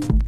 Bye.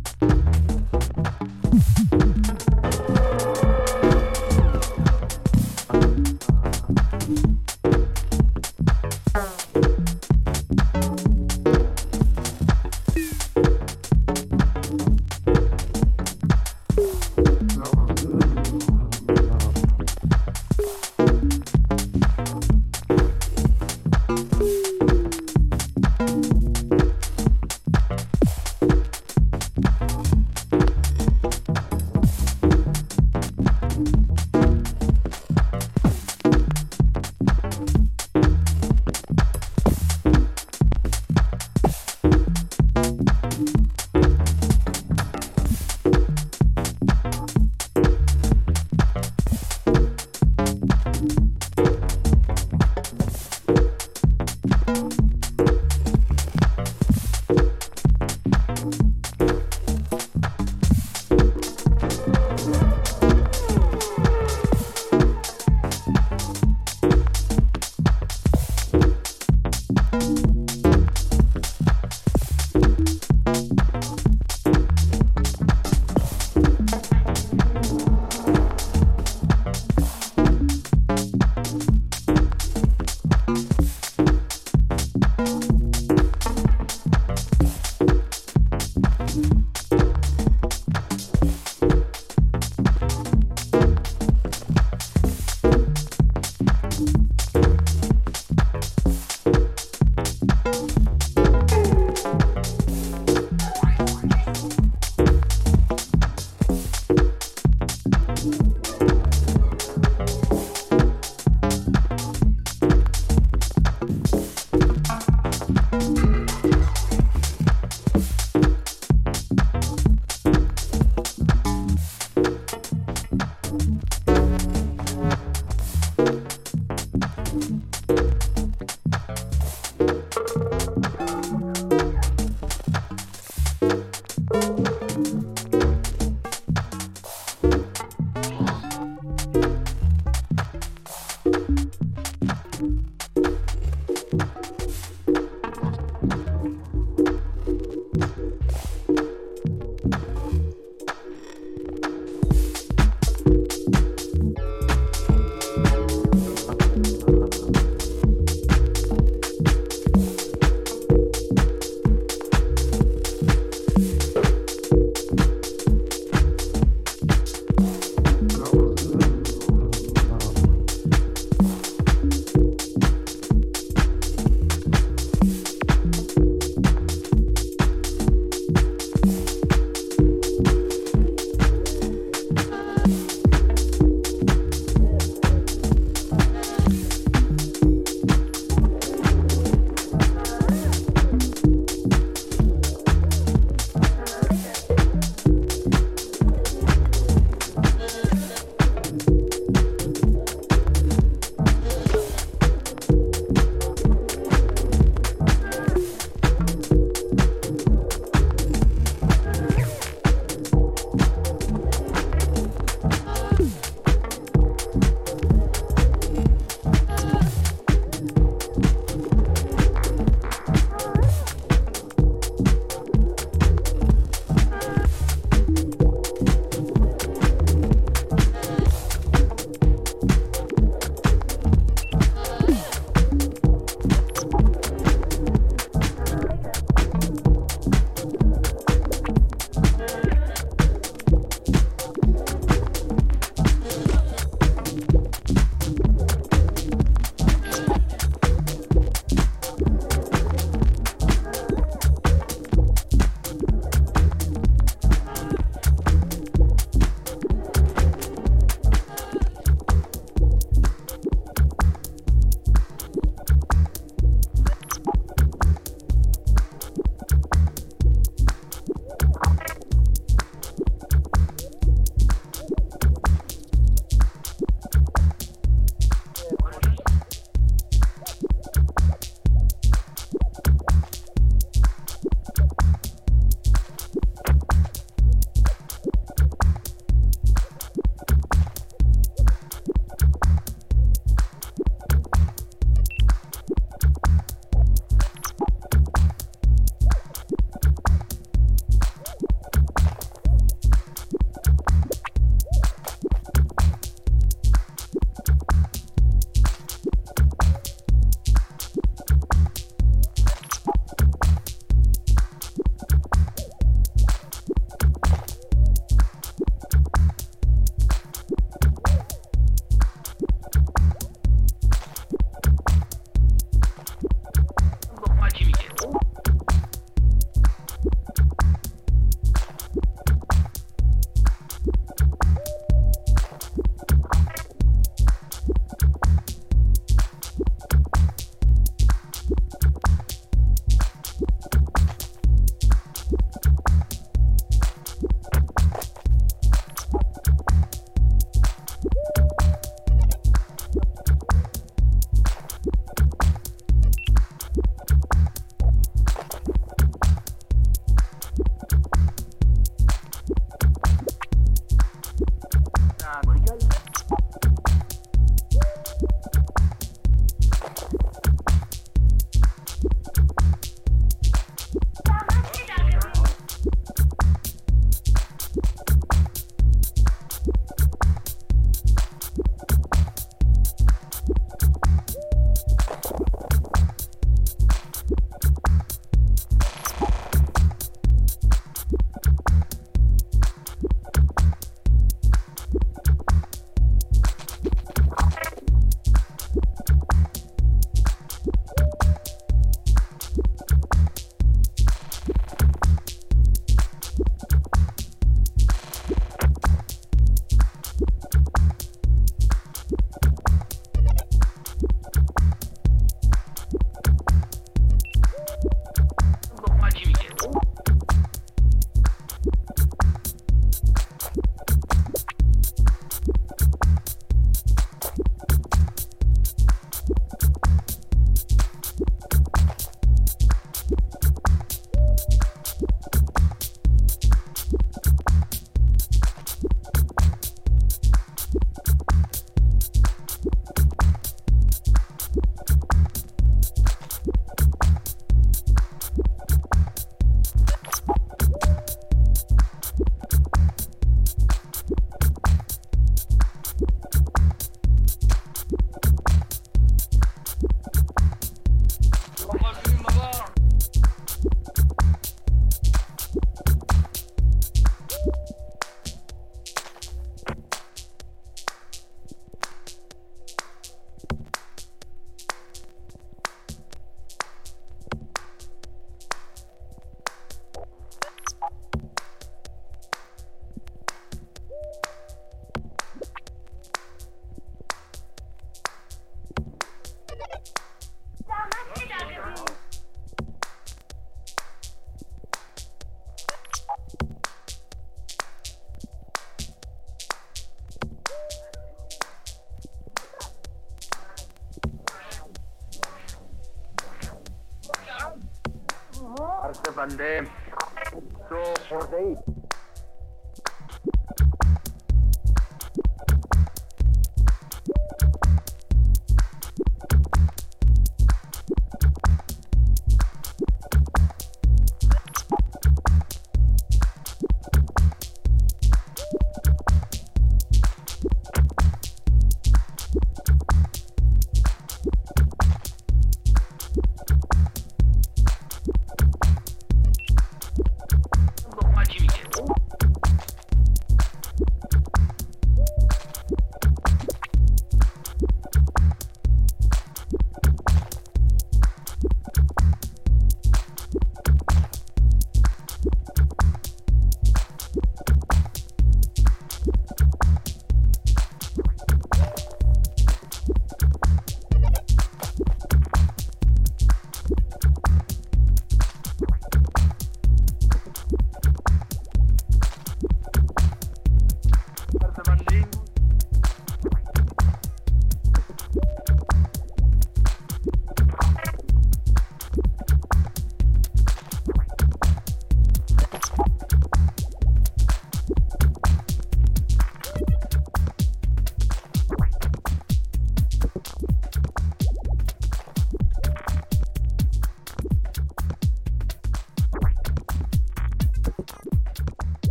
And um,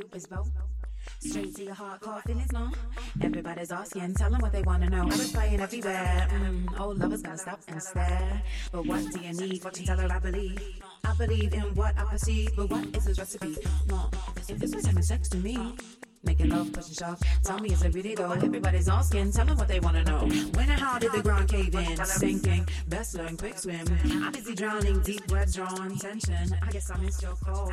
Cupid's bow. Straight to your heart, hardcore feelings, no. Everybody's asking, tell them what they wanna know. I was playing everywhere. Mm, old lovers gonna stop and stare. But what do you need? Fortune teller, I believe. I believe in what I perceive. But what is his recipe? No, if this was having sex to me. Making love, pushing shove. Tell me, is it really though? Everybody's asking, tell them what they wanna know. When and how did the ground cave in? Sinking, best learn quick swim. I'm busy drowning, deep breath, drawing tension. I guess I missed your call.